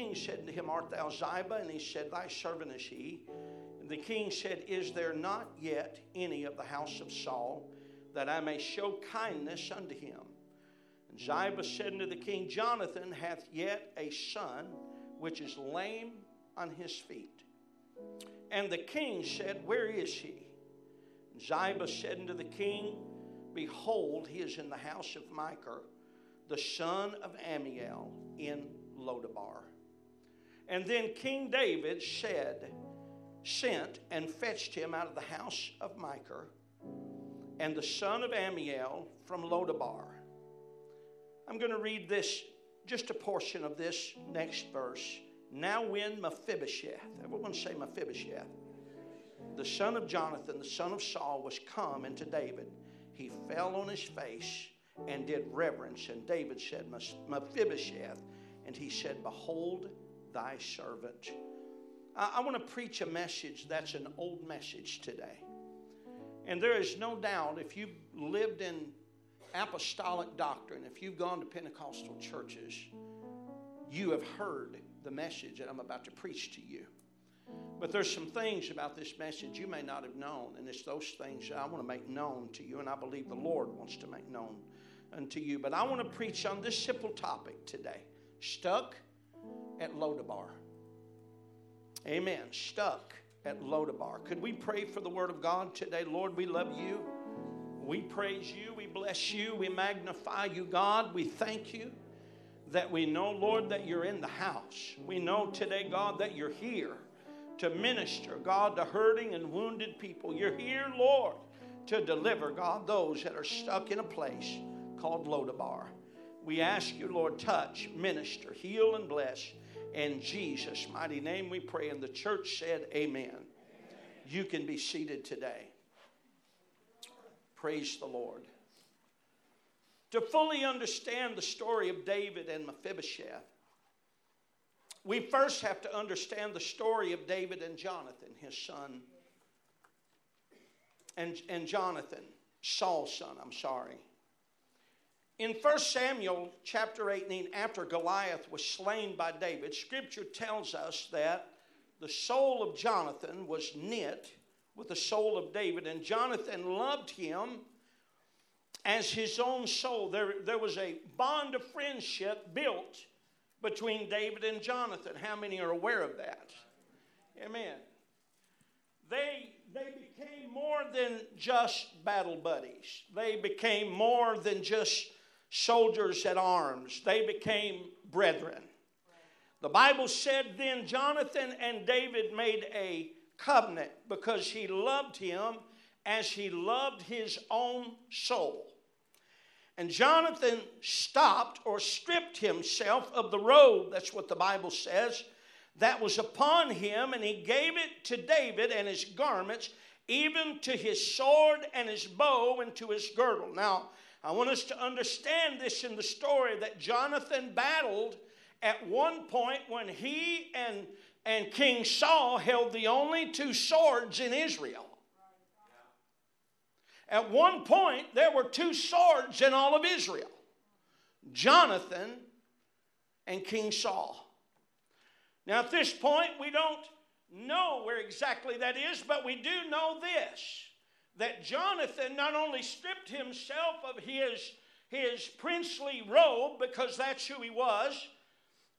king said to him, Art thou Ziba? And he said, Thy servant is he. And the king said, Is there not yet any of the house of Saul that I may show kindness unto him? And Ziba said unto the king, Jonathan hath yet a son which is lame on his feet. And the king said, Where is he? And Ziba said unto the king, Behold, he is in the house of Micah, the son of Ammiel in Lodebar. And then King David said, sent and fetched him out of the house of Micah and the son of Ammiel from Lodebar. I'm going to read this, just a portion of this next verse. Now, when Mephibosheth, everyone say Mephibosheth, the son of Jonathan, the son of Saul, was come into David, he fell on his face and did reverence. And David said, Mephibosheth. And he said, Behold thy servant. I, I want to preach a message that's an old message today. And there is no doubt if you've lived in apostolic doctrine, if you've gone to Pentecostal churches, you have heard the message that I'm about to preach to you. But there's some things about this message you may not have known, and it's those things that I want to make known to you, and I believe the Lord wants to make known unto you. But I want to preach on this simple topic today stuck at Lodebar. Amen. Stuck at Lodebar. Could we pray for the Word of God today? Lord, we love you. We praise you. We bless you. We magnify you, God. We thank you that we know, Lord, that you're in the house. We know today, God, that you're here to minister, God, to hurting and wounded people. You're here, Lord, to deliver, God, those that are stuck in a place called Lodebar. We ask you, Lord, touch, minister, heal, and bless. In Jesus' mighty name we pray. And the church said, Amen. Amen. You can be seated today. Praise the Lord. To fully understand the story of David and Mephibosheth, we first have to understand the story of David and Jonathan, his son. And, and Jonathan, Saul's son, I'm sorry. In 1 Samuel chapter 18, after Goliath was slain by David, scripture tells us that the soul of Jonathan was knit with the soul of David, and Jonathan loved him as his own soul. There, there was a bond of friendship built between David and Jonathan. How many are aware of that? Amen. They, they became more than just battle buddies, they became more than just soldiers at arms, they became brethren. The Bible said then Jonathan and David made a covenant because he loved him as he loved his own soul. And Jonathan stopped or stripped himself of the robe, that's what the Bible says, that was upon him, and he gave it to David and his garments, even to his sword and his bow and to his girdle. Now, I want us to understand this in the story that Jonathan battled at one point when he and, and King Saul held the only two swords in Israel. At one point, there were two swords in all of Israel Jonathan and King Saul. Now, at this point, we don't know where exactly that is, but we do know this that Jonathan not only stripped himself of his, his princely robe, because that's who he was,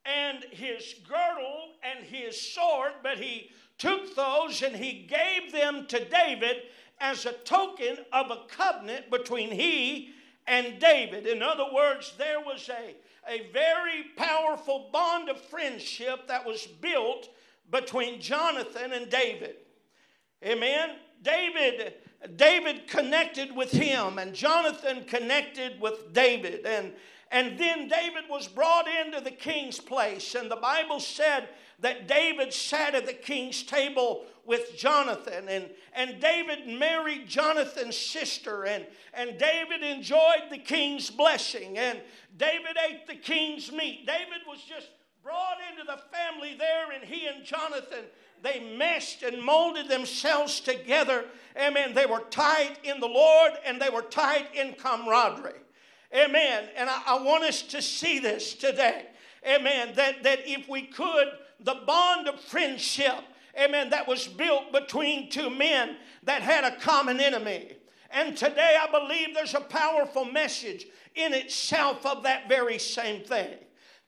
and his girdle and his sword, but he took those and he gave them to David as a token of a covenant between he and David. In other words, there was a, a very powerful bond of friendship that was built between Jonathan and David. Amen. David David connected with him and Jonathan connected with David and and then David was brought into the king's place and the Bible said that David sat at the king's table with Jonathan. And, and David married Jonathan's sister. And, and David enjoyed the king's blessing. And David ate the king's meat. David was just brought into the family there, and he and Jonathan, they meshed and molded themselves together. Amen. They were tight in the Lord and they were tight in camaraderie. Amen. And I, I want us to see this today. amen, that, that if we could, the bond of friendship, amen, that was built between two men that had a common enemy. And today I believe there's a powerful message in itself of that very same thing.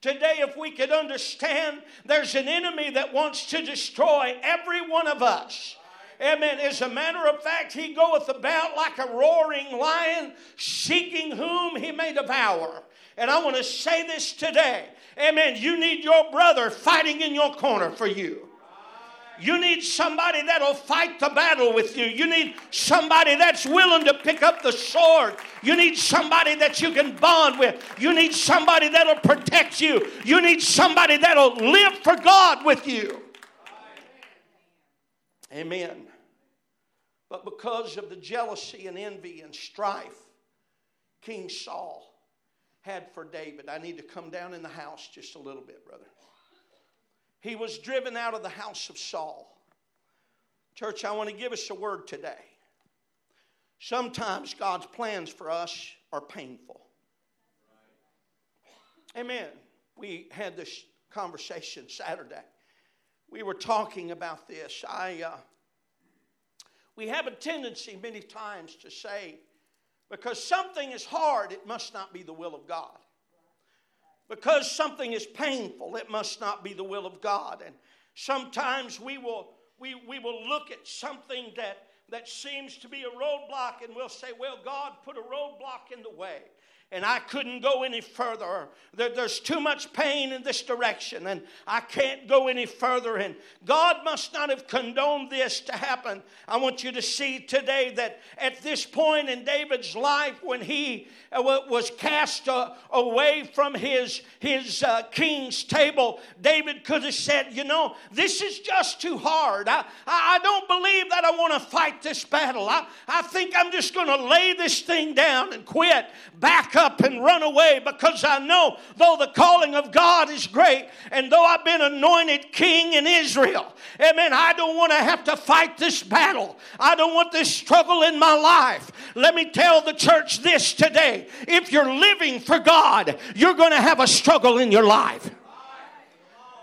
Today, if we could understand there's an enemy that wants to destroy every one of us. Amen. As a matter of fact, he goeth about like a roaring lion, seeking whom he may devour. And I want to say this today. Amen. You need your brother fighting in your corner for you. You need somebody that'll fight the battle with you. You need somebody that's willing to pick up the sword. You need somebody that you can bond with. You need somebody that'll protect you. You need somebody that'll live for God with you. Amen. But because of the jealousy and envy and strife King Saul had for David, I need to come down in the house just a little bit, brother he was driven out of the house of Saul. Church, I want to give us a word today. Sometimes God's plans for us are painful. Amen. We had this conversation Saturday. We were talking about this. I, uh, we have a tendency many times to say, because something is hard, it must not be the will of God. Because something is painful, it must not be the will of God. And sometimes we will, we, we will look at something that, that seems to be a roadblock and we'll say, well, God put a roadblock in the way and I couldn't go any further. There, there's too much pain in this direction, and I can't go any further. And God must not have condoned this to happen. I want you to see today that at this point in David's life, when he uh, was cast uh, away from his, his uh, king's table, David could have said, You know, this is just too hard. I, I don't believe that I want to fight this battle. I, I think I'm just going to lay this thing down and quit. Back up and run away because I know though the calling of God is great and though I've been anointed king in Israel, amen, I don't want to have to fight this battle. I don't want this struggle in my life. Let me tell the church this today. If you're living for God, you're going to have a struggle in your life.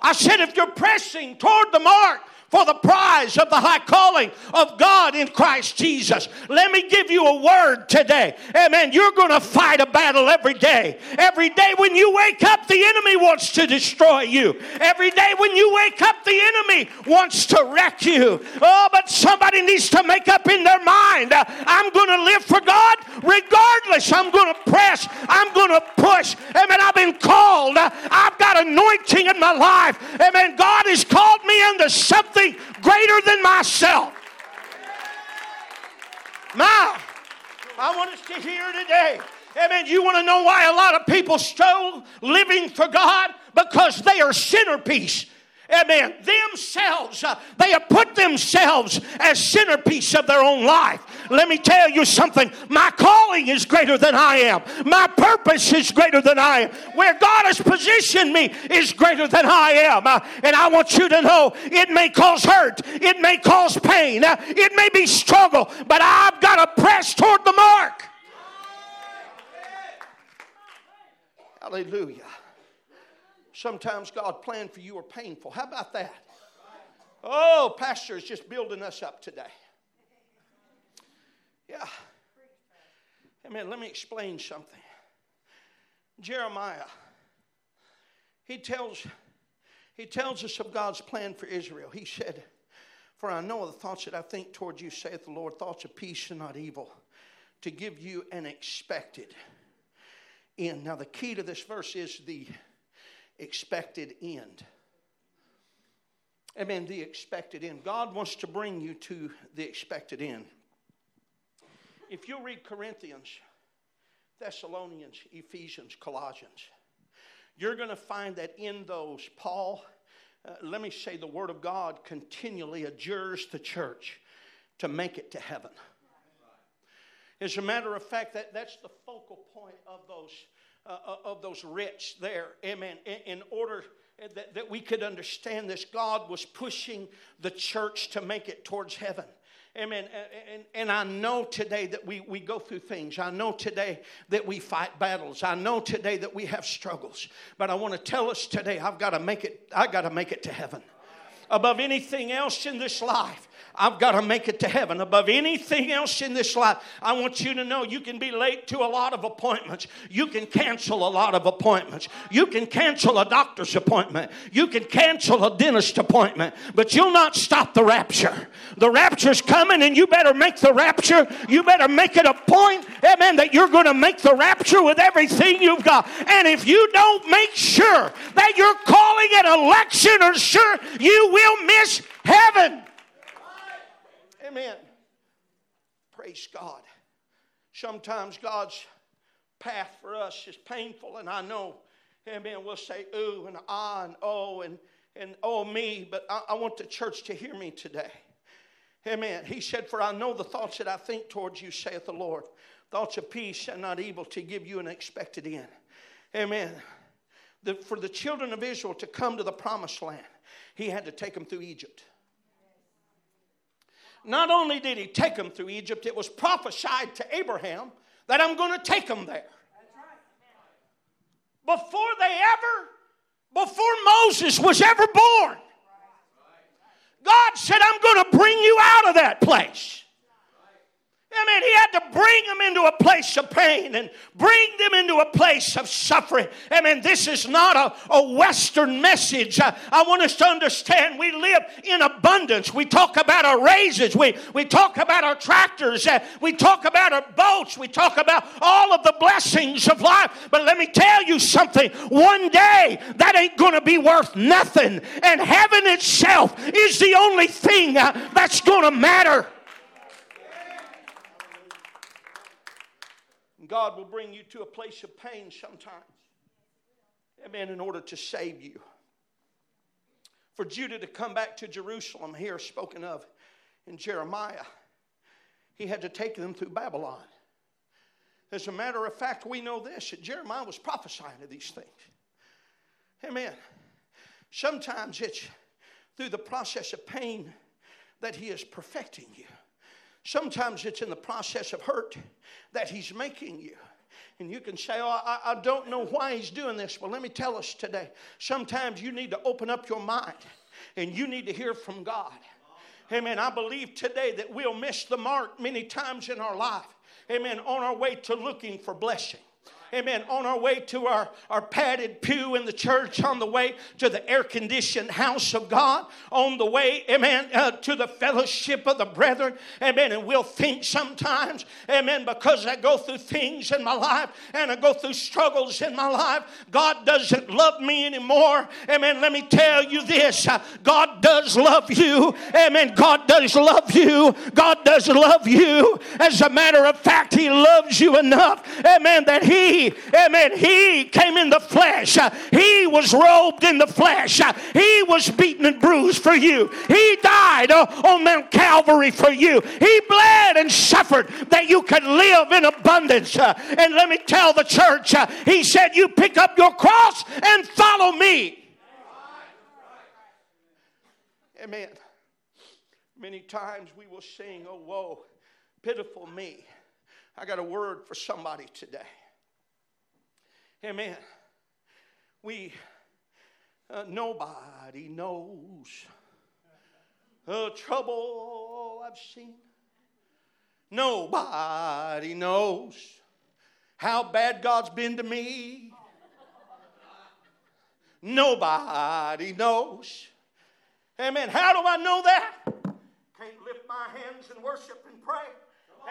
I said, if you're pressing toward the mark, for the prize of the high calling of God in Christ Jesus. Let me give you a word today. Amen. You're going to fight a battle every day. Every day when you wake up, the enemy wants to destroy you. Every day when you wake up, the enemy wants to wreck you. Oh, but somebody needs to make up in their mind uh, I'm going to live for God regardless. I'm going to press. I'm going to push. Amen. I've been called. Uh, I've got anointing in my life. Amen. God has called me into something something greater than myself. Now, I want us to hear today. Amen. You want to know why a lot of people struggle living for God? Because they are centerpiece amen, themselves, uh, they have put themselves as centerpiece of their own life. Let me tell you something. My calling is greater than I am. My purpose is greater than I am. Where God has positioned me is greater than I am. Uh, and I want you to know it may cause hurt, it may cause pain, uh, it may be struggle, but I've got to press toward the mark. Hallelujah. Sometimes God's plan for you are painful. How about that? Oh, Pastor is just building us up today. Yeah. Amen. Let me explain something. Jeremiah, he tells, he tells us of God's plan for Israel. He said, For I know the thoughts that I think towards you, saith the Lord, thoughts of peace and not evil, to give you an expected end. Now, the key to this verse is the expected end. I mean, the expected end. God wants to bring you to the expected end. If you read Corinthians, Thessalonians, Ephesians, Colossians, you're going to find that in those, Paul, uh, let me say, the Word of God continually adjures the church to make it to heaven. As a matter of fact, that, that's the focal point of those uh, uh, of those rich there. Amen. In, in order that, that we could understand this, God was pushing the church to make it towards heaven. Amen. And, and, I know today that we, we go through things. I know today that we fight battles. I know today that we have struggles. But I want to tell us today, I've got to make it, I've got to make it to heaven. Above anything else in this life, I've got to make it to heaven above anything else in this life. I want you to know you can be late to a lot of appointments. You can cancel a lot of appointments. You can cancel a doctor's appointment. You can cancel a dentist appointment, but you'll not stop the rapture. The rapture's coming, and you better make the rapture. You better make it a point, amen, that you're going to make the rapture with everything you've got. And if you don't make sure that you're calling an election or sure, you will miss heaven. Amen. Praise God. Sometimes God's path for us is painful, and I know, amen, we'll say ooh and ah and oh and, and oh me, but I, I want the church to hear me today. Amen. He said, For I know the thoughts that I think towards you, saith the Lord. Thoughts of peace and not evil to give you an expected end. Amen. The, for the children of Israel to come to the promised land, he had to take them through Egypt not only did he take them through Egypt, it was prophesied to Abraham that I'm going to take them there. Before they ever, before Moses was ever born, God said, I'm going to bring you out of that place. I mean, he had to bring them into a place of pain and bring them into a place of suffering. I mean, this is not a, a Western message. I, I want us to understand we live in abundance. We talk about our raises, we, we talk about our tractors, uh, we talk about our boats, we talk about all of the blessings of life. But let me tell you something one day that ain't going to be worth nothing, and heaven itself is the only thing uh, that's going to matter. God will bring you to a place of pain sometimes. Amen. In order to save you. For Judah to come back to Jerusalem, here spoken of in Jeremiah, he had to take them through Babylon. As a matter of fact, we know this that Jeremiah was prophesying of these things. Amen. Sometimes it's through the process of pain that he is perfecting you. Sometimes it's in the process of hurt that He's making you. And you can say, Oh, I, I, don't know why He's doing this. Well, let me tell us today. Sometimes you need to open up your mind and you need to hear from God. Amen. I believe today that we'll miss the mark many times in our life. Amen. On our way to looking for blessing amen, on our way to our, our padded pew in the church, on the way to the air conditioned house of God, on the way, amen, uh, to the fellowship of the brethren, amen. And we'll think sometimes, amen, because I go through things in my life and I go through struggles in my life, God doesn't love me anymore. Amen. Let me tell you this uh, God does love you. Amen. God does love you. God does love you. As a matter of fact, He loves you enough, amen, that He amen, he came in the flesh. He was robed in the flesh. He was beaten and bruised for you. He died uh, on Mount Calvary for you. He bled and suffered that you could live in abundance. And let me tell the church, he said, You pick up your cross and follow me. Amen. Many times we will sing, Oh, woe, pitiful me. I got a word for somebody today. Amen. We, uh, nobody knows the trouble I've seen. Nobody knows how bad God's been to me. Nobody knows. Amen. How do I know that? Can't lift my hands and worship and pray.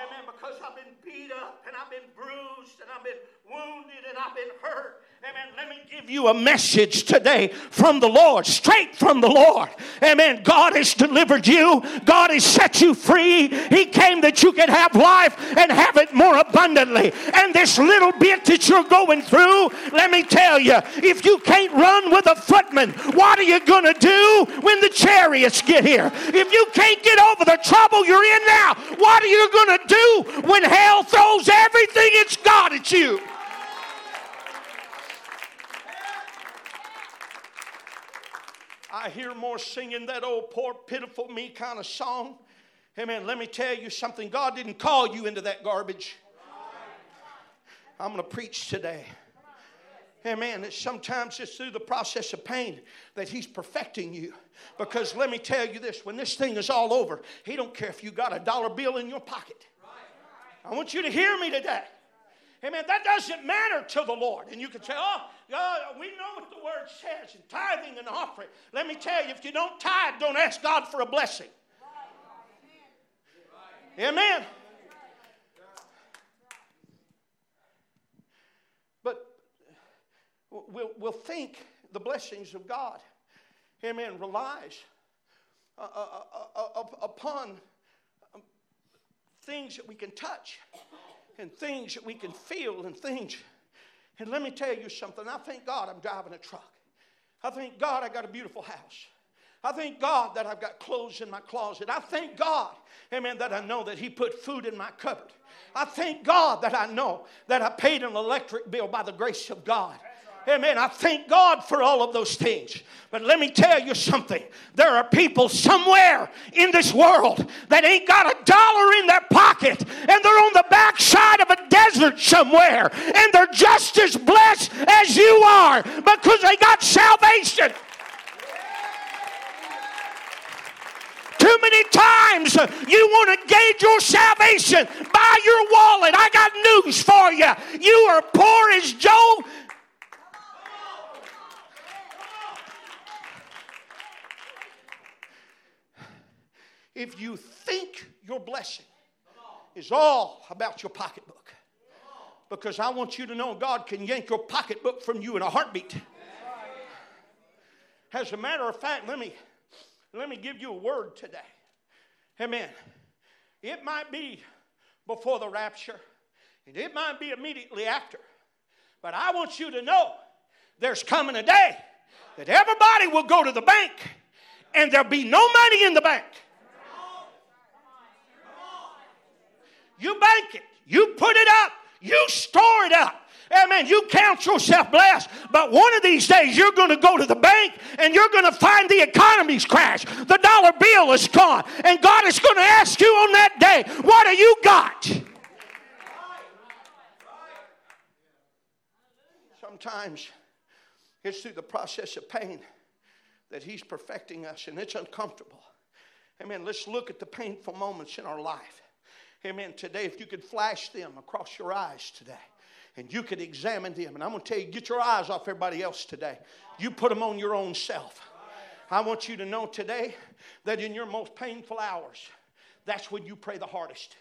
Amen. Because I've been beat up and I've been bruised and I've been wounded and I've been hurt. Amen. Let me give you a message today from the Lord, straight from the Lord. Amen. God has delivered you, God has set you free. He came that you could have life and have it more abundantly. And this little bit that you're going through, let me tell you, if you can't run with a footman, what are you going to do when the chariots get here? If you can't get over the trouble you're in now, what are you going to do when hell throws everything it's got at you? I hear more singing that old poor pitiful me kind of song. Amen. Let me tell you something. God didn't call you into that garbage. I'm going to preach today. Amen. It's sometimes it's through the process of pain that He's perfecting you. Because let me tell you this when this thing is all over, He don't care if you got a dollar bill in your pocket. I want you to hear me today. Amen. That doesn't matter to the Lord. And you can say, oh, God, we know what the word says in tithing and offering. Let me tell you, if you don't tithe, don't ask God for a blessing. Amen. But we'll, we'll think the blessings of God, amen, relies uh, uh, uh, uh upon things that we can touch and things that we can feel and things. And let me tell you something. I thank God I'm driving a truck. I thank God I got a beautiful house. I thank God that I've got clothes in my closet. I thank God, amen, that I know that He put food in my cupboard. I thank God that I know that I paid an electric bill by the grace of God. Amen. I thank God for all of those things. But let me tell you something. There are people somewhere in this world that ain't got a dollar in their pocket and they're on the backside of a desert somewhere and they're just as blessed as you are because they got salvation. Too many times you want to gauge your salvation by your wallet. I got news for you. You are poor as Joe. If you think your blessing is all about your pocketbook, because I want you to know God can yank your pocketbook from you in a heartbeat. As a matter of fact, let me let me give you a word today. Amen. It might be before the rapture, and it might be immediately after. But I want you to know there's coming a day that everybody will go to the bank and there'll be no money in the bank. You bank it, you put it up, you store it up. Amen. You count yourself blessed, but one of these days you're going to go to the bank and you're going to find the economy's crashed. The dollar bill is gone. And God is going to ask you on that day, What do you got? Sometimes it's through the process of pain that He's perfecting us, and it's uncomfortable. Amen. Let's look at the painful moments in our life. Amen. Today, if you could flash them across your eyes today and you could examine them. And I'm going to tell you, get your eyes off everybody else today. You put them on your own self. I want you to know today that in your most painful hours, that's when you pray the hardest.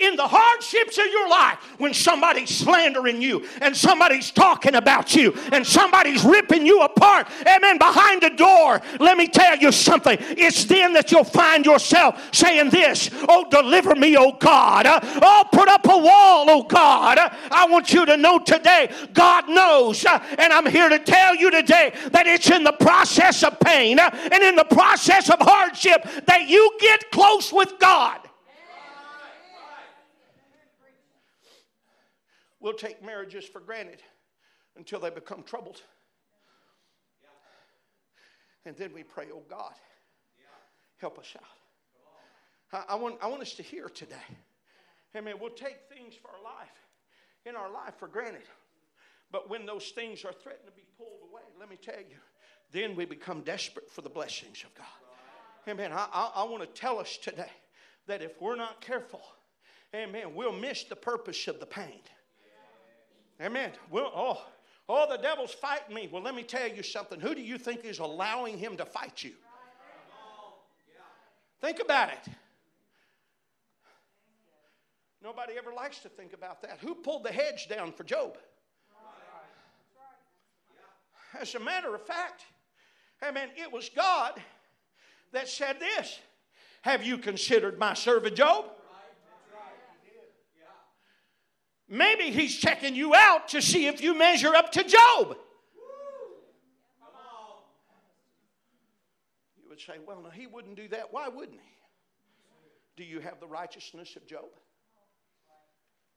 In the hardships of your life when somebody's slandering you and somebody's talking about you and somebody's ripping you apart. Amen. Behind the door. Let me tell you something. It's then that you'll find yourself saying this. Oh deliver me oh god. Oh put up a wall oh god. I want you to know today god knows. And i'm here to tell you today that it's in the process of pain and in the process of hardship that you get close with god We'll take marriages for granted until they become troubled. And then we pray, oh God, help us out. I, want, I want us to hear today. Amen. We'll take things for our life, in our life for granted. But when those things are threatened to be pulled away, let me tell you, then we become desperate for the blessings of God. Amen. I, I, I want to tell us today that if we're not careful, amen, we'll miss the purpose of the pain. Amen. Well, oh, oh, the devil's fighting me. Well, let me tell you something. Who do you think is allowing him to fight you? Think about it. Nobody ever likes to think about that. Who pulled the hedge down for Job? As a matter of fact, I mean, it was God that said this Have you considered my servant Job? Maybe he's checking you out to see if you measure up to Job. You would say, well, no, he wouldn't do that. Why wouldn't he? Do you have the righteousness of Job?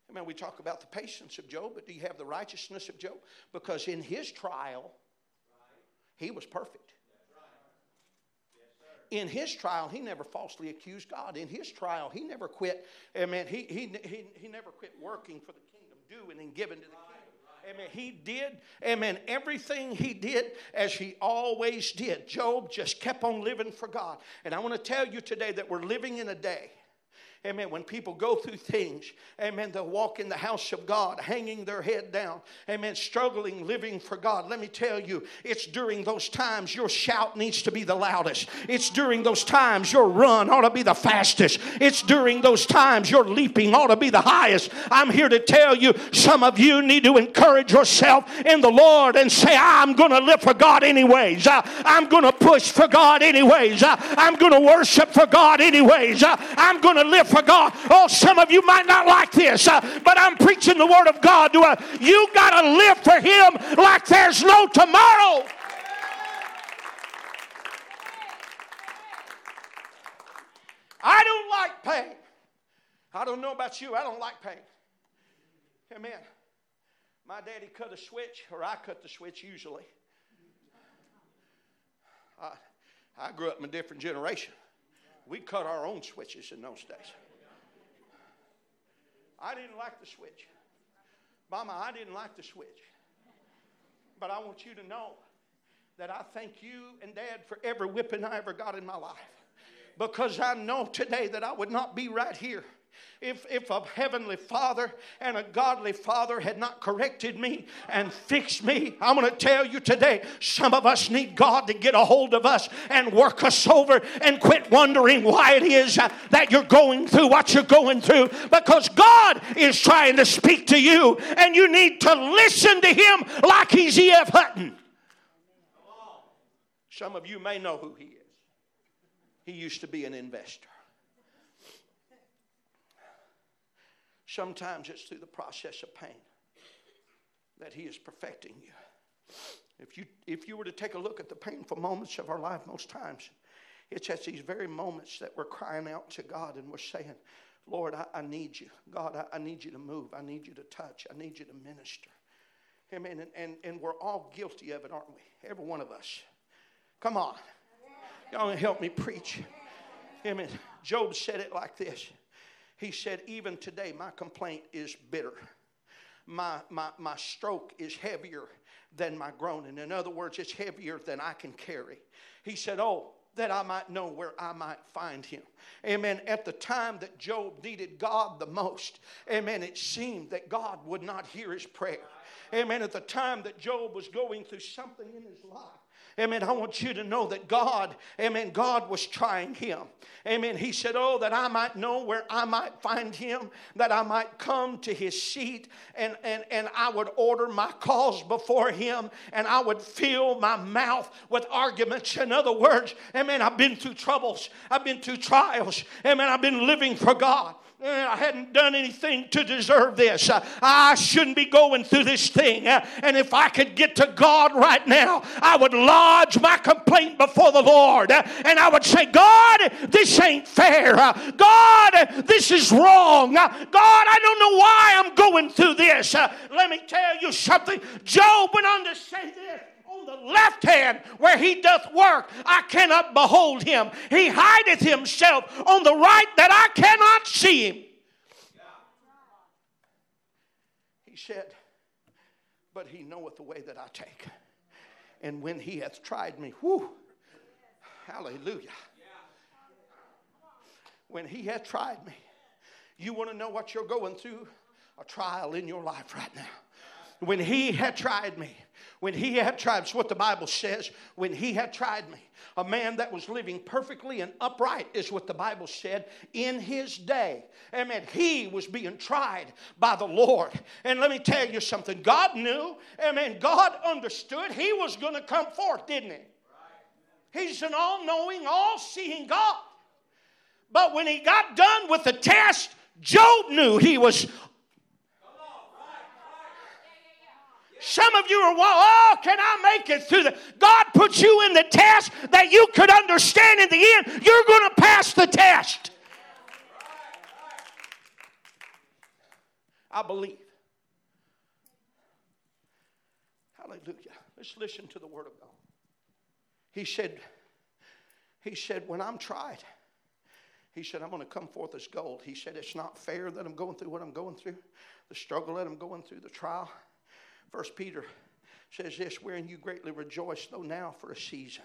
I mean, we talk about the patience of Job, but do you have the righteousness of Job? Because in his trial, he was perfect. In his trial, he never falsely accused God. In his trial, he never quit. Amen. He, he, he, he never quit working for the kingdom, doing and giving to the kingdom. Amen. He did, amen, everything he did as he always did. Job just kept on living for God. And I want to tell you today that we're living in a day Amen. When people go through things, amen, they'll walk in the house of God hanging their head down. Amen. Struggling, living for God. Let me tell you, it's during those times your shout needs to be the loudest. It's during those times your run ought to be the fastest. It's during those times your leaping ought to be the highest. I'm here to tell you, some of you need to encourage yourself in the Lord and say, I'm going to live for God anyways. Uh, I'm going to push for God anyways. Uh, I'm going to worship for God anyways. Uh, I'm going to live for for God. Oh, some of you might not like this, uh, but I'm preaching the Word of God to uh, you. got to live for Him like there's no tomorrow. I don't like pain. I don't know about you. I don't like pain. Amen. My daddy cut a switch, or I cut the switch usually. I, I grew up in a different generation. We cut our own switches in those days. I didn't like the switch. Mama, I didn't like the switch. But I want you to know that I thank you and Dad for every whipping I ever got in my life. Because I know today that I would not be right here if, if a heavenly father and a godly father had not corrected me and fixed me, I'm going to tell you today, some of us need God to get a hold of us and work us over and quit wondering why it is uh, that you're going through what you're going through because God is trying to speak to you and you need to listen to Him like He's E.F. Hutton. Some of you may know who He is. He used to be an investor. Sometimes it's through the process of pain that He is perfecting you. If you, if you were to take a look at the painful moments of our life, most times it's at these very moments that we're crying out to God and we're saying, Lord, I, I need you. God, I, I, need you to move. I need you to touch. I need you to minister. Amen. And, and, and we're all guilty of it, aren't we? Every one of us. Come on. Y'all help me preach. Amen. Job said it like this he said, Even today, my complaint is bitter. My, my, my stroke is heavier than my groaning. In other words, it's heavier than I can carry. He said, Oh, that I might know where I might find him. Amen. At the time that Job needed God the most, amen, it seemed that God would not hear his prayer. Amen. At the time that Job was going through something in his life, Amen. I want you to know that God, amen, God was trying him. Amen. He said, Oh, that I might know where I might find him, that I might come to his seat and, and, and I would order my cause before him and I would fill my mouth with arguments. In other words, amen, I've been through troubles, I've been through trials, amen, I've been living for God. Eh, I hadn't done anything to deserve this. Uh, I shouldn't be going through this thing. Uh, and if I could get to God right now, I would lodge my complaint before the Lord. Uh, and I would say, God, this ain't fair. God, this is wrong. God, I don't know why I'm going through this. Let me tell you something. Job went on to say this the left hand where he doth work, I cannot behold him. He hideth himself on the right that I cannot see him. He said, But he knoweth the way that I take. And when he hath tried me, hallelujah. When he hath tried me, you want to know what you're going through? A trial in your life right now. When he had tried me, when he had tried, it's what the Bible says, when he had tried me. A man that was living perfectly and upright is what the Bible said in his day. Amen. He was being tried by the Lord. And let me tell you something God knew, amen. God understood he was going to come forth, didn't he? He's an all knowing, all seeing God. But when he got done with the test, Job knew he was Some of you are, oh, can I make it through the? God put you in the test that you could understand in the end. You're going to pass the test. I believe. Hallelujah. Let's listen to the word of God. He said, He said, When I'm tried, he said, I'm going to come forth as gold. He said, It's not fair that I'm going through what I'm going through, the struggle that I'm going through, the trial. First Peter says this, wherein you greatly rejoice, though now for a season.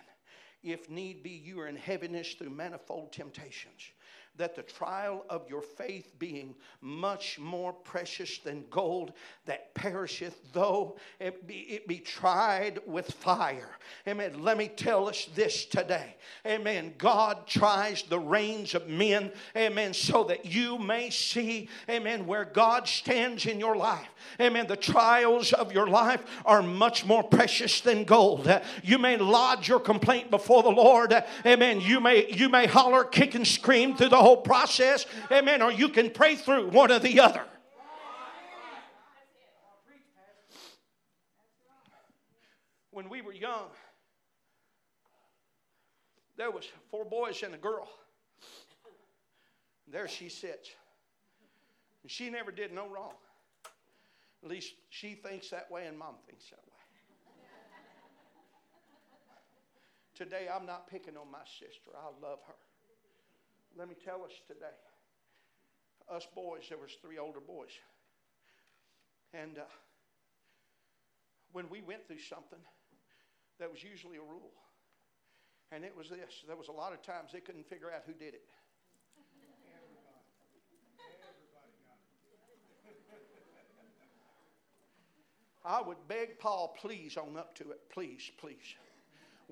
If need be, you are in heaviness through manifold temptations that the trial of your faith being much more precious than gold that perisheth, though it be, it be tried with fire. Amen. Let me tell us this today. Amen. God tries the reins of men. Amen. So that you may see, amen, where God stands in your life. Amen. The trials of your life are much more precious than gold. You may lodge your complaint before the Lord. Amen. You may you may holler, kick, and scream through the whole process, amen, or you can pray through one or the other. When we were young, there was four boys and a girl. There she sits. And she never did no wrong. At least she thinks that way and mom thinks that way. Today I'm not picking on my sister. I love her let me tell us today. Us boys, there was three older boys. And uh, when we went through something, that was usually a rule. And it was this. There was a lot of times they couldn't figure out who did it. I would beg Paul, please own up to it. Please, please.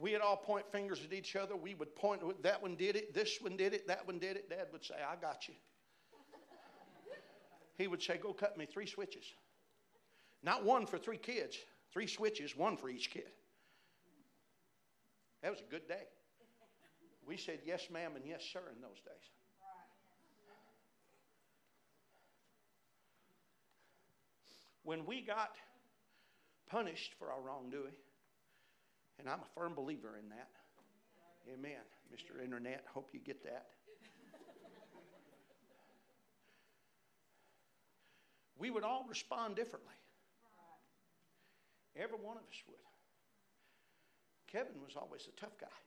We'd all point fingers at each other. We would point, that one did it, this one did it, that one did it. Dad would say, I got you. He would say, Go cut me three switches. Not one for three kids, three switches, one for each kid. That was a good day. We said yes, ma'am, and yes, sir in those days. When we got punished for our wrongdoing, and I'm a firm believer in that. Amen. Mr. Internet, hope you get that. we would all respond differently. Every one of us would. Kevin was always a tough guy.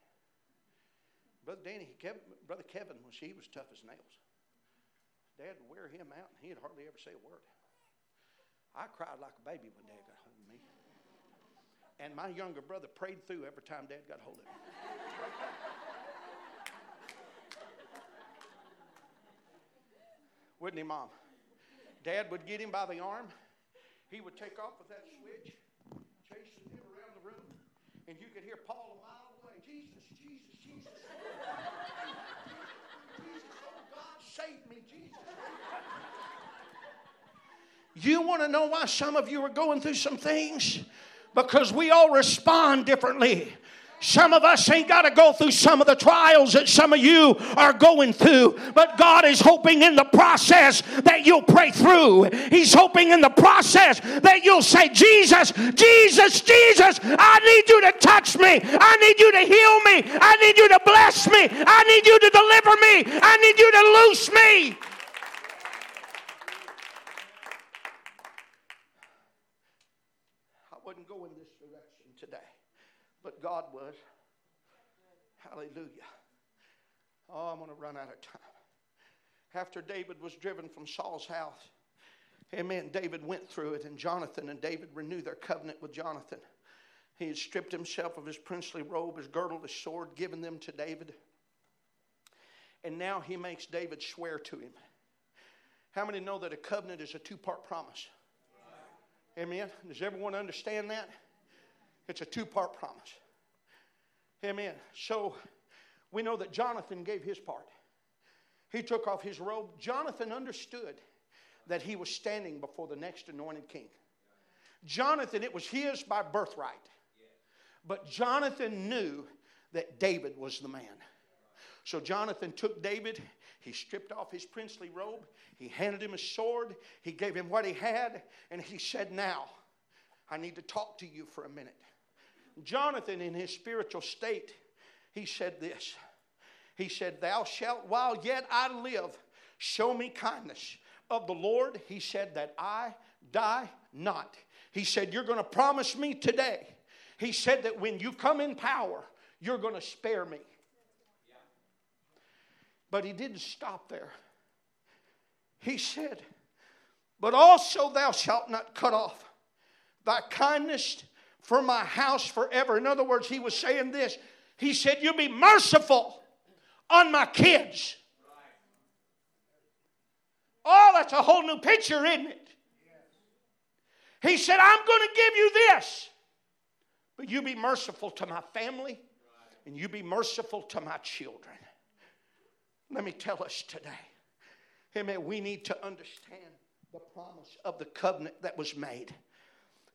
Brother Danny, Kevin, Brother Kevin was he was tough as nails. Dad would wear him out, and he'd hardly ever say a word. I cried like a baby when Dad got home. And my younger brother prayed through every time Dad got hold of him. Wouldn't he, Mom? Dad would get him by the arm. He would take off with that switch, chasing him around the room. And you could hear Paul a mile away Jesus, Jesus, Jesus. Jesus, oh God, save me, Jesus. You want to know why some of you are going through some things? Because we all respond differently. Some of us ain't got to go through some of the trials that some of you are going through, but God is hoping in the process that you'll pray through. He's hoping in the process that you'll say, Jesus, Jesus, Jesus, I need you to touch me. I need you to heal me. I need you to bless me. I need you to deliver me. I need you to loose me. God was. Hallelujah. Oh, I'm going to run out of time. After David was driven from Saul's house, amen, David went through it, and Jonathan and David renewed their covenant with Jonathan. He had stripped himself of his princely robe, his girdle, his sword, given them to David. And now he makes David swear to him. How many know that a covenant is a two part promise? Amen. Does everyone understand that? It's a two part promise. Amen. So we know that Jonathan gave his part. He took off his robe. Jonathan understood that he was standing before the next anointed king. Jonathan, it was his by birthright. But Jonathan knew that David was the man. So Jonathan took David, he stripped off his princely robe, he handed him a sword, he gave him what he had, and he said, Now, I need to talk to you for a minute. Jonathan, in his spiritual state, he said this. He said, Thou shalt, while yet I live, show me kindness. Of the Lord, he said, that I die not. He said, You're going to promise me today. He said that when you come in power, you're going to spare me. But he didn't stop there. He said, But also thou shalt not cut off thy kindness for my house forever. In other words, he was saying this. He said, You'll be merciful on my kids. Oh, that's a whole new picture, isn't it? He said, I'm going to give you this, but you be merciful to my family and you be merciful to my children. Let me tell us today, amen, we need to understand the promise of the covenant that was made.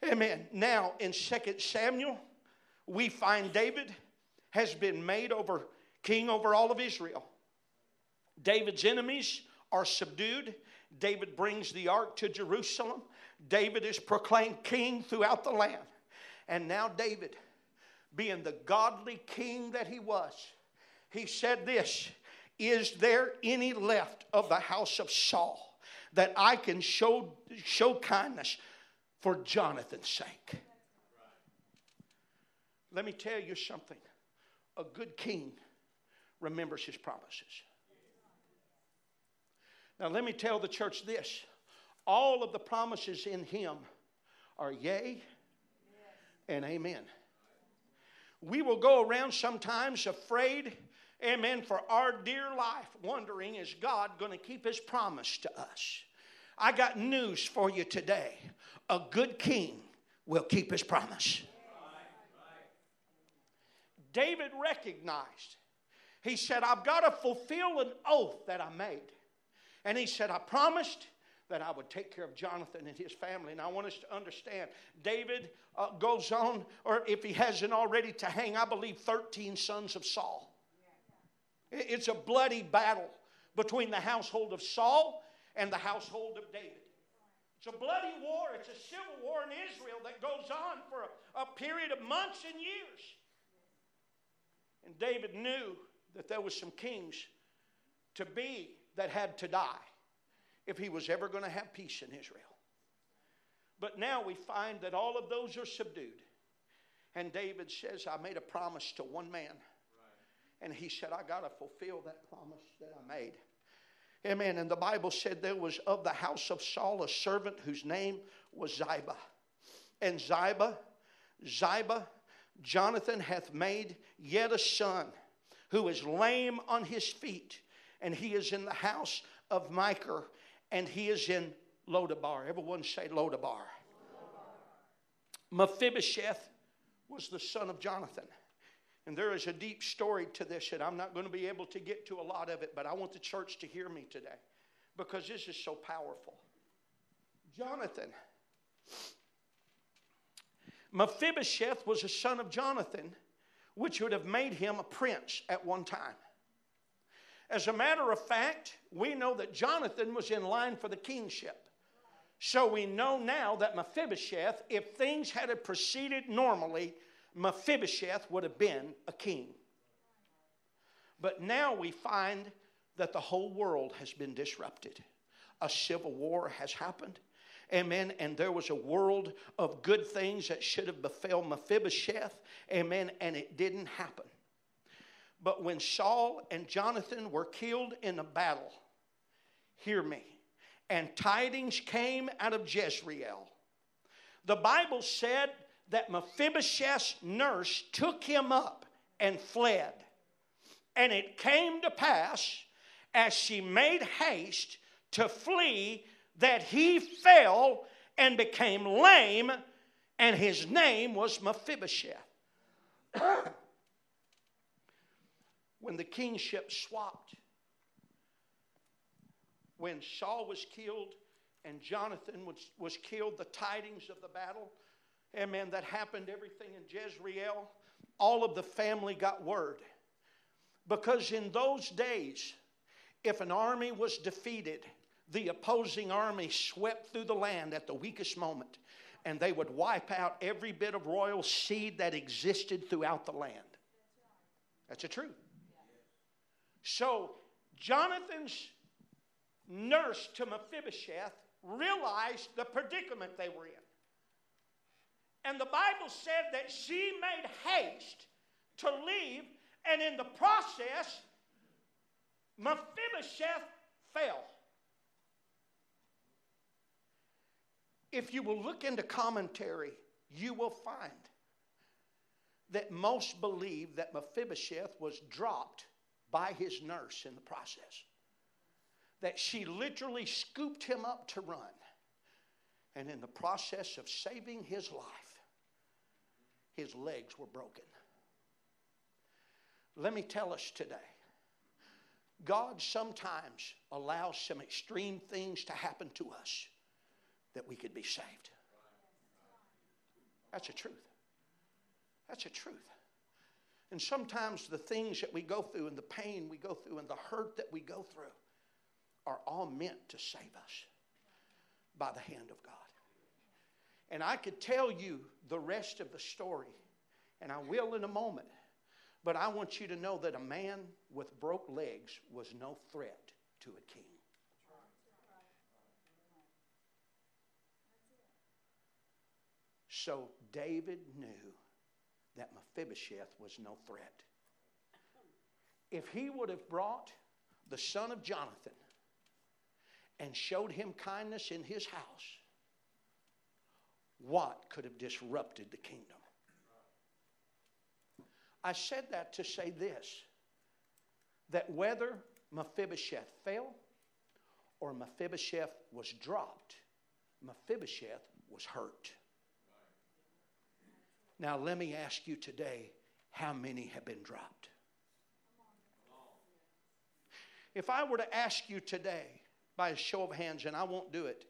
Amen. Now, in 2 Samuel, we find David has been made over king over all of Israel. David's enemies are subdued. David brings the ark to Jerusalem. David is proclaimed king throughout the land. And now, David, being the godly king that he was, he said this Is there any left of the house of Saul that I can show, show kindness for Jonathan's sake? Let me tell you something. A good king remembers his promises. Now, let me tell the church this all of the promises in him are yea and amen. We will go around sometimes afraid, amen, for our dear life, wondering, is God going to keep his promise to us? I got news for you today. A good king will keep his promise. David recognized, he said, I've got to fulfill an oath that I made. And he said, I promised that I would take care of Jonathan and his family. And I want us to understand David uh, goes on, or if he hasn't already, to hang, I believe, 13 sons of Saul. It's a bloody battle between the household of Saul and the household of David. It's a bloody war, it's a civil war in Israel that goes on for a, a period of months and years. And David knew that there was some kings to be that had to die if he was ever going to have peace in Israel. But now we find that all of those are subdued. And David says, I made a promise to one man. Right. And he said, I got to fulfill that promise that I made. Amen. And the Bible said there was of the house of Saul a servant whose name was Ziba. And Ziba, Ziba, Jonathan hath made yet a son who is lame on his feet, and he is in the house of Micah, and he is in Lodebar. Everyone say Lodebar. Mephibosheth was the son of Jonathan. And there is a deep story to this, and I'm not going to be able to get to a lot of it, but I want the church to hear me today because this is so powerful. Jonathan. Mephibosheth was a son of Jonathan, which would have made him a prince at one time. As a matter of fact, we know that Jonathan was in line for the kingship. So we know now that Mephibosheth, if things had proceeded normally, Mephibosheth would have been a king. But now we find that the whole world has been disrupted. A civil war has happened. Amen. And there was a world of good things that should have befell Mephibosheth. Amen. And it didn't happen. But when Saul and Jonathan were killed in a battle, hear me, and tidings came out of Jezreel, the Bible said that Mephibosheth's nurse took him up and fled. And it came to pass, as she made haste to flee, that he fell and became lame, and his name was Mephibosheth. when the kingship swapped, when Saul was killed and Jonathan was, was killed, the tidings of the battle, amen, that happened, everything in Jezreel, all of the family got word. Because in those days, if an army was defeated, the opposing army swept through the land at the weakest moment, and they would wipe out every bit of royal seed that existed throughout the land. That's the truth. So Jonathan's nurse to Mephibosheth realized the predicament they were in. And the Bible said that she made haste to leave, and in the process, Mephibosheth fell. If you will look into commentary, you will find that most believe that Mephibosheth was dropped by his nurse in the process. That she literally scooped him up to run. And in the process of saving his life, his legs were broken. Let me tell us today God sometimes allows some extreme things to happen to us that we could be saved. That's a truth. That's a truth. And sometimes the things that we go through and the pain we go through and the hurt that we go through are all meant to save us by the hand of God. And I could tell you the rest of the story, and I will in a moment. But I want you to know that a man with broke legs was no threat to a king. So David knew that Mephibosheth was no threat. If he would have brought the son of Jonathan and showed him kindness in his house, what could have disrupted the kingdom? I said that to say this that whether Mephibosheth fell or Mephibosheth was dropped, Mephibosheth was hurt. Now, let me ask you today how many have been dropped? If I were to ask you today, by a show of hands, and I won't do it,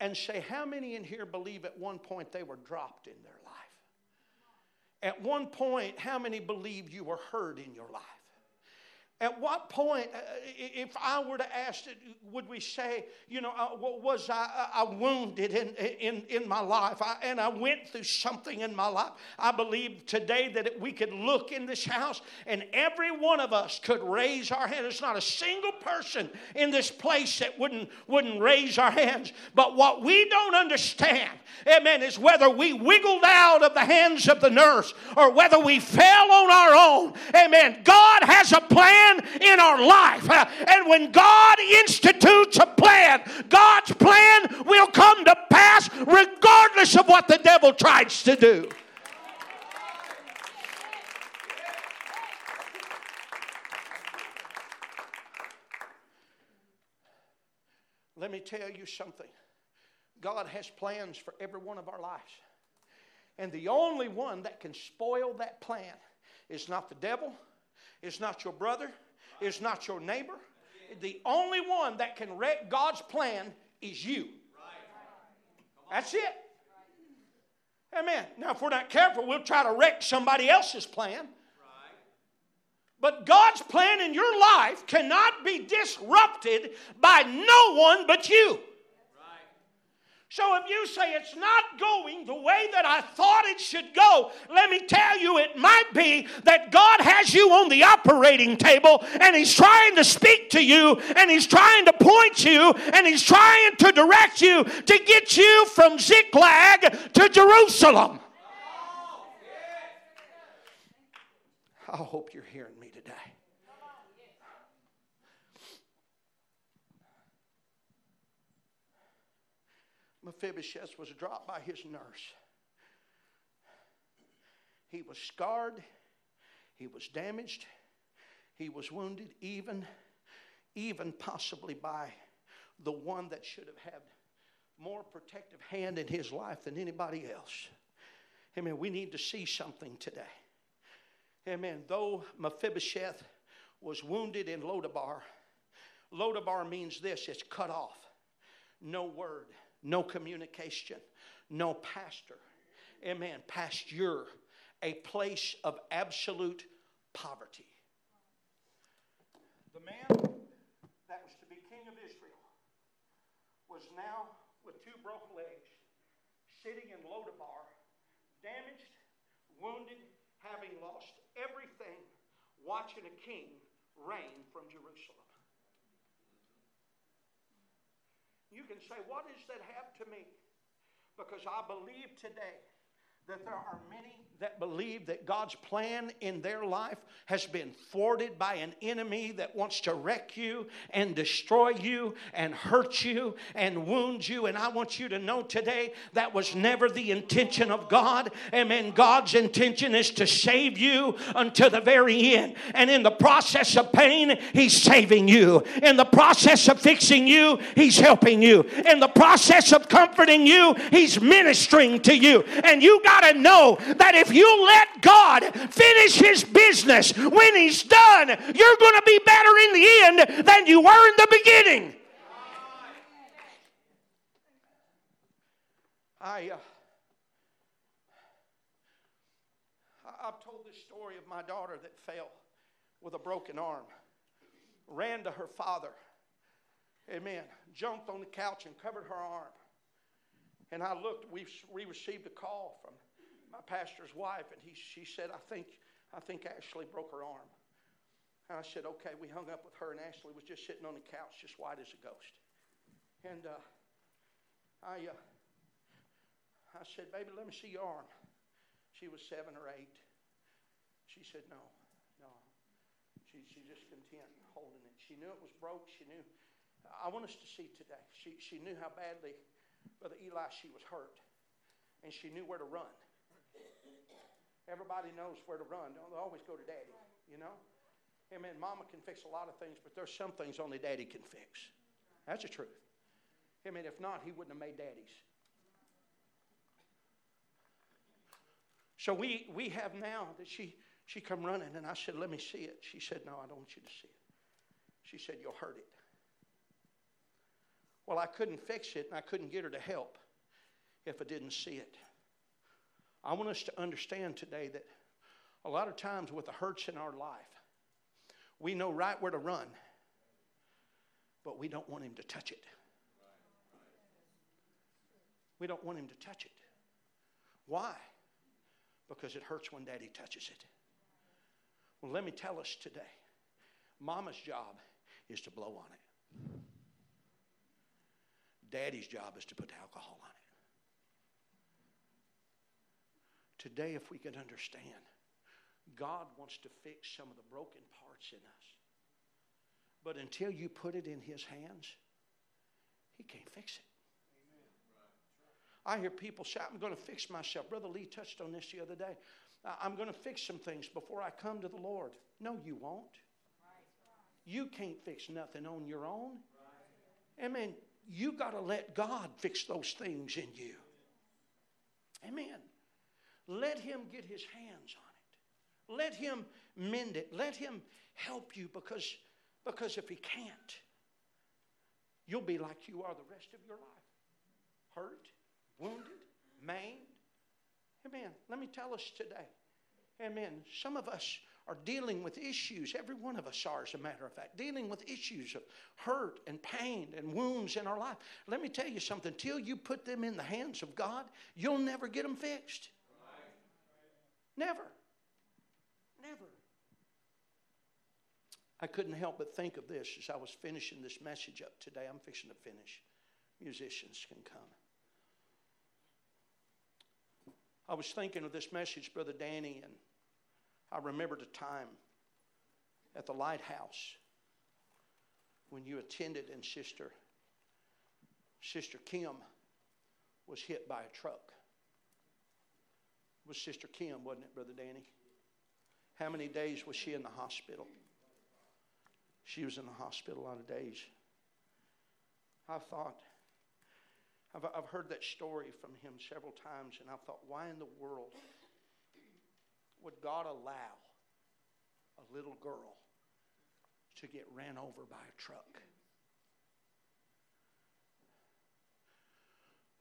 and say, how many in here believe at one point they were dropped in their life? At one point, how many believe you were hurt in your life? At what point, uh, if I were to ask, would we say, you know, uh, was I, I wounded in, in, in my life I, and I went through something in my life? I believe today that we could look in this house and every one of us could raise our hand. There's not a single person in this place that wouldn't, wouldn't raise our hands. But what we don't understand, amen, is whether we wiggled out of the hands of the nurse or whether we fell on our own. Amen. God has a plan plan in our life. And when God institutes a plan, God's plan will come to pass regardless of what the devil tries to do. Let me tell you something. God has plans for every one of our lives. And the only one that can spoil that plan is not the devil, it's not your brother. It's not your neighbor. The only one that can wreck God's plan is you. That's it. Amen. Now, if we're not careful, we'll try to wreck somebody else's plan. But God's plan in your life cannot be disrupted by no one but you. So if you say it's not going the way that I thought it should go, let me tell you, it might be that God has you on the operating table and He's trying to speak to you and He's trying to point you and He's trying to direct you to get you from Ziklag to Jerusalem. I hope you're hearing me today. Mephibosheth was dropped by his nurse. He was scarred, he was damaged, he was wounded, even, even possibly by the one that should have had more protective hand in his life than anybody else. Amen. We need to see something today. Amen. Though Mephibosheth was wounded in Lodebar, Lodebar means this it's cut off, no word no communication, no pastor. Amen. Pasture, a place of absolute poverty. The man that was to be king of Israel was now with two broken legs, sitting in Lodebar, damaged, wounded, having lost everything, watching a king reign from Jerusalem. You can say, What does that have to me? Because I believe today that there are many that believe that God's plan in their life has been thwarted by an enemy that wants to wreck you and destroy you and hurt you and wound you. And I want you to know today that was never the intention of God. Amen. God's intention is to save you until the very end. And in the process of pain, He's saving you. In the process of fixing you, He's helping you. In the process of comforting you, He's ministering to you. And you got to know that if you let God finish His business when He's done, you're going to be better in the end than you were in the beginning. I, uh, I've told this story of my daughter that fell with a broken arm, ran to her father, amen, jumped on the couch and covered her arm. And I looked, we, we received a call from my pastor's wife, and he, she said, I think, I think Ashley broke her arm. And I said, okay. We hung up with her, and Ashley was just sitting on the couch, just white as a ghost. And uh, I, uh, I said, baby, let me see your arm. She was seven or eight. She said, no, no. She, she just content holding it. She knew it was broke. She knew. I want us to see today. She, she knew how badly, Brother Eli, she was hurt. And she knew where to run. Everybody knows where to run. Don't always go to daddy, you know? Amen. Mama can fix a lot of things, but there's some things only daddy can fix. That's the truth. I mean, if not, he wouldn't have made daddies. So we, we have now that she, she come running, and I said, let me see it. She said, no, I don't want you to see it. She said, you'll hurt it. Well, I couldn't fix it, and I couldn't get her to help if I didn't see it. I want us to understand today that a lot of times with the hurts in our life, we know right where to run, but we don't want Him to touch it. We don't want Him to touch it. Why? Because it hurts when Daddy touches it. Well, let me tell us today Mama's job is to blow on it, Daddy's job is to put alcohol on it. Today, if we could understand, God wants to fix some of the broken parts in us. But until you put it in His hands, He can't fix it. I hear people say, I'm going to fix myself. Brother Lee touched on this the other day. I'm going to fix some things before I come to the Lord. No, you won't. You can't fix nothing on your own. Amen. You got to let God fix those things in you. Amen. Let Him get His hands on it. Let Him mend it. Let Him help you because, because if He can't, you'll be like you are the rest of your life hurt, wounded, maimed. Amen. Let me tell us today. Amen. Some of us are dealing with issues. Every one of us are, as a matter of fact, dealing with issues of hurt and pain and wounds in our life. Let me tell you something. Till you put them in the hands of God, you'll never get them fixed. Never. Never. I couldn't help but think of this as I was finishing this message up today. I'm fixing to finish. Musicians can come. I was thinking of this message, Brother Danny, and I remembered a time at the lighthouse when you attended and Sister Sister Kim was hit by a truck was Sister Kim, wasn't it, Brother Danny? How many days was she in the hospital? She was in the hospital a lot of days. I thought, I've, I've heard that story from him several times, and I thought, why in the world would God allow a little girl to get ran over by a truck?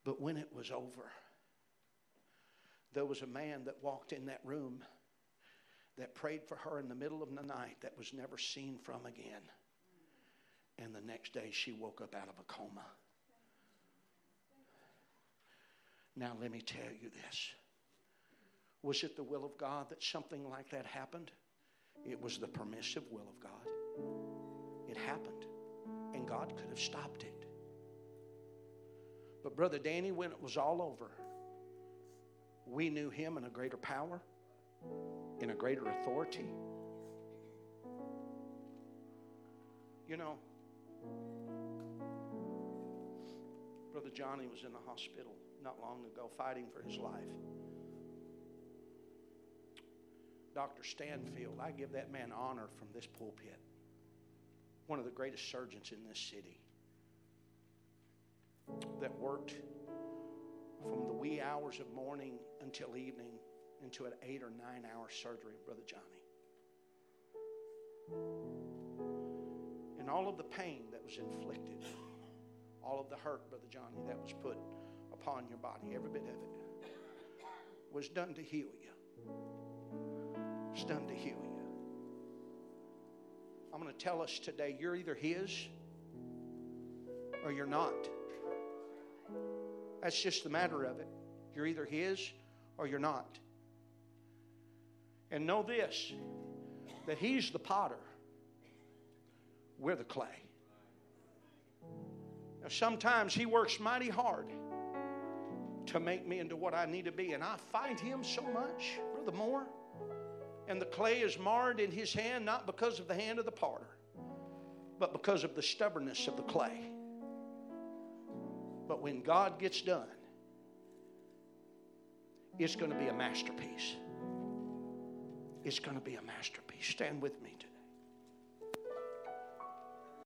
But when it was over, there was a man that walked in that room that prayed for her in the middle of the night that was never seen from again. And the next day she woke up out of a coma. Now, let me tell you this. Was it the will of God that something like that happened? It was the permissive will of God. It happened, and God could have stopped it. But, Brother Danny, when it was all over, we knew him in a greater power, in a greater authority. You know, Brother Johnny was in the hospital not long ago fighting for his life. Dr. Stanfield, I give that man honor from this pulpit. One of the greatest surgeons in this city that worked from the wee hours of morning until evening into an eight or nine hour surgery, Brother Johnny. And all of the pain that was inflicted, all of the hurt, Brother Johnny, that was put upon your body, every bit of it, was done to heal you. It's done to heal you. I'm going to tell us today you're either His or you're not. That's just the matter of it. You're either His or you're not. And know this that He's the potter, we're the clay. Now, sometimes He works mighty hard to make me into what I need to be, and I fight Him so much, Brother Moore. And the clay is marred in His hand not because of the hand of the potter, but because of the stubbornness of the clay. But when God gets done, it's going to be a masterpiece. It's going to be a masterpiece. Stand with me.